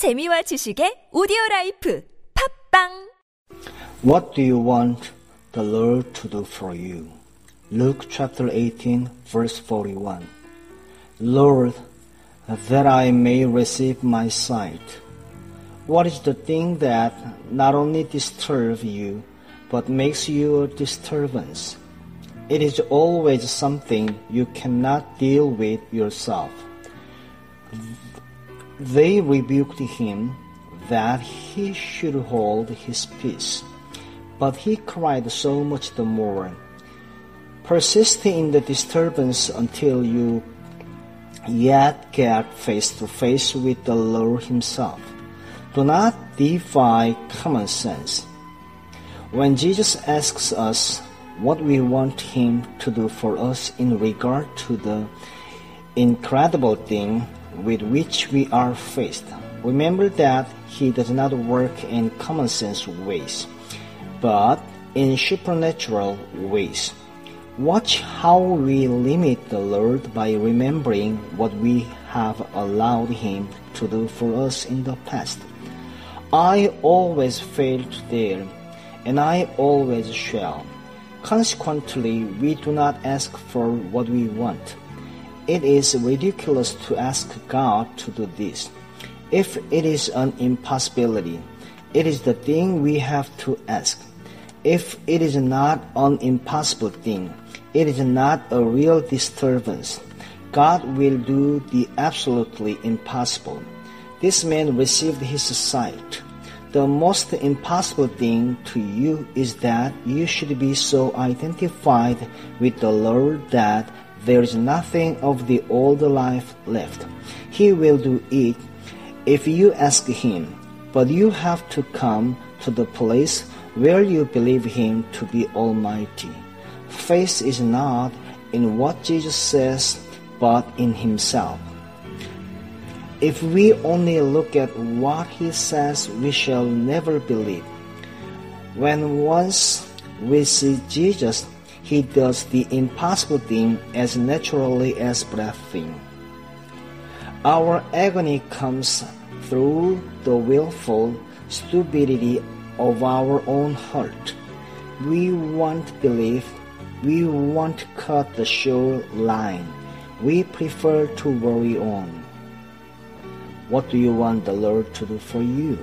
재미와 지식의 오디오 라이프 팝빵 What do you want the Lord to do for you? Luke chapter 18, verse 41. Lord, that I may receive my sight. What is the thing that not only disturbs you, but makes you a disturbance? It is always something you cannot deal with yourself. they rebuked him that he should hold his peace. But he cried so much the more. Persist in the disturbance until you yet get face to face with the Lord Himself. Do not defy common sense. When Jesus asks us what we want Him to do for us in regard to the incredible thing with which we are faced, remember that He does not work in common sense ways, but in supernatural ways. Watch how we limit the Lord by remembering what we have allowed Him to do for us in the past. I always failed there, and I always shall. Consequently, we do not ask for what we want. It is ridiculous to ask God to do this. If it is an impossibility, it is the thing we have to ask. If it is not an impossible thing, it is not a real disturbance. God will do the absolutely impossible. This man received his sight. The most impossible thing to you is that you should be so identified with the Lord that there is nothing of the old life left. He will do it if you ask Him, but you have to come to the place where you believe Him to be Almighty. Faith is not in what Jesus says, but in Himself. If we only look at what He says, we shall never believe. When once we see Jesus, He does the impossible thing as naturally as breathing. Our agony comes through the willful stupidity of our own heart. We want belief. We won't cut the sure line. We prefer to worry on. What do you want the Lord to do for you?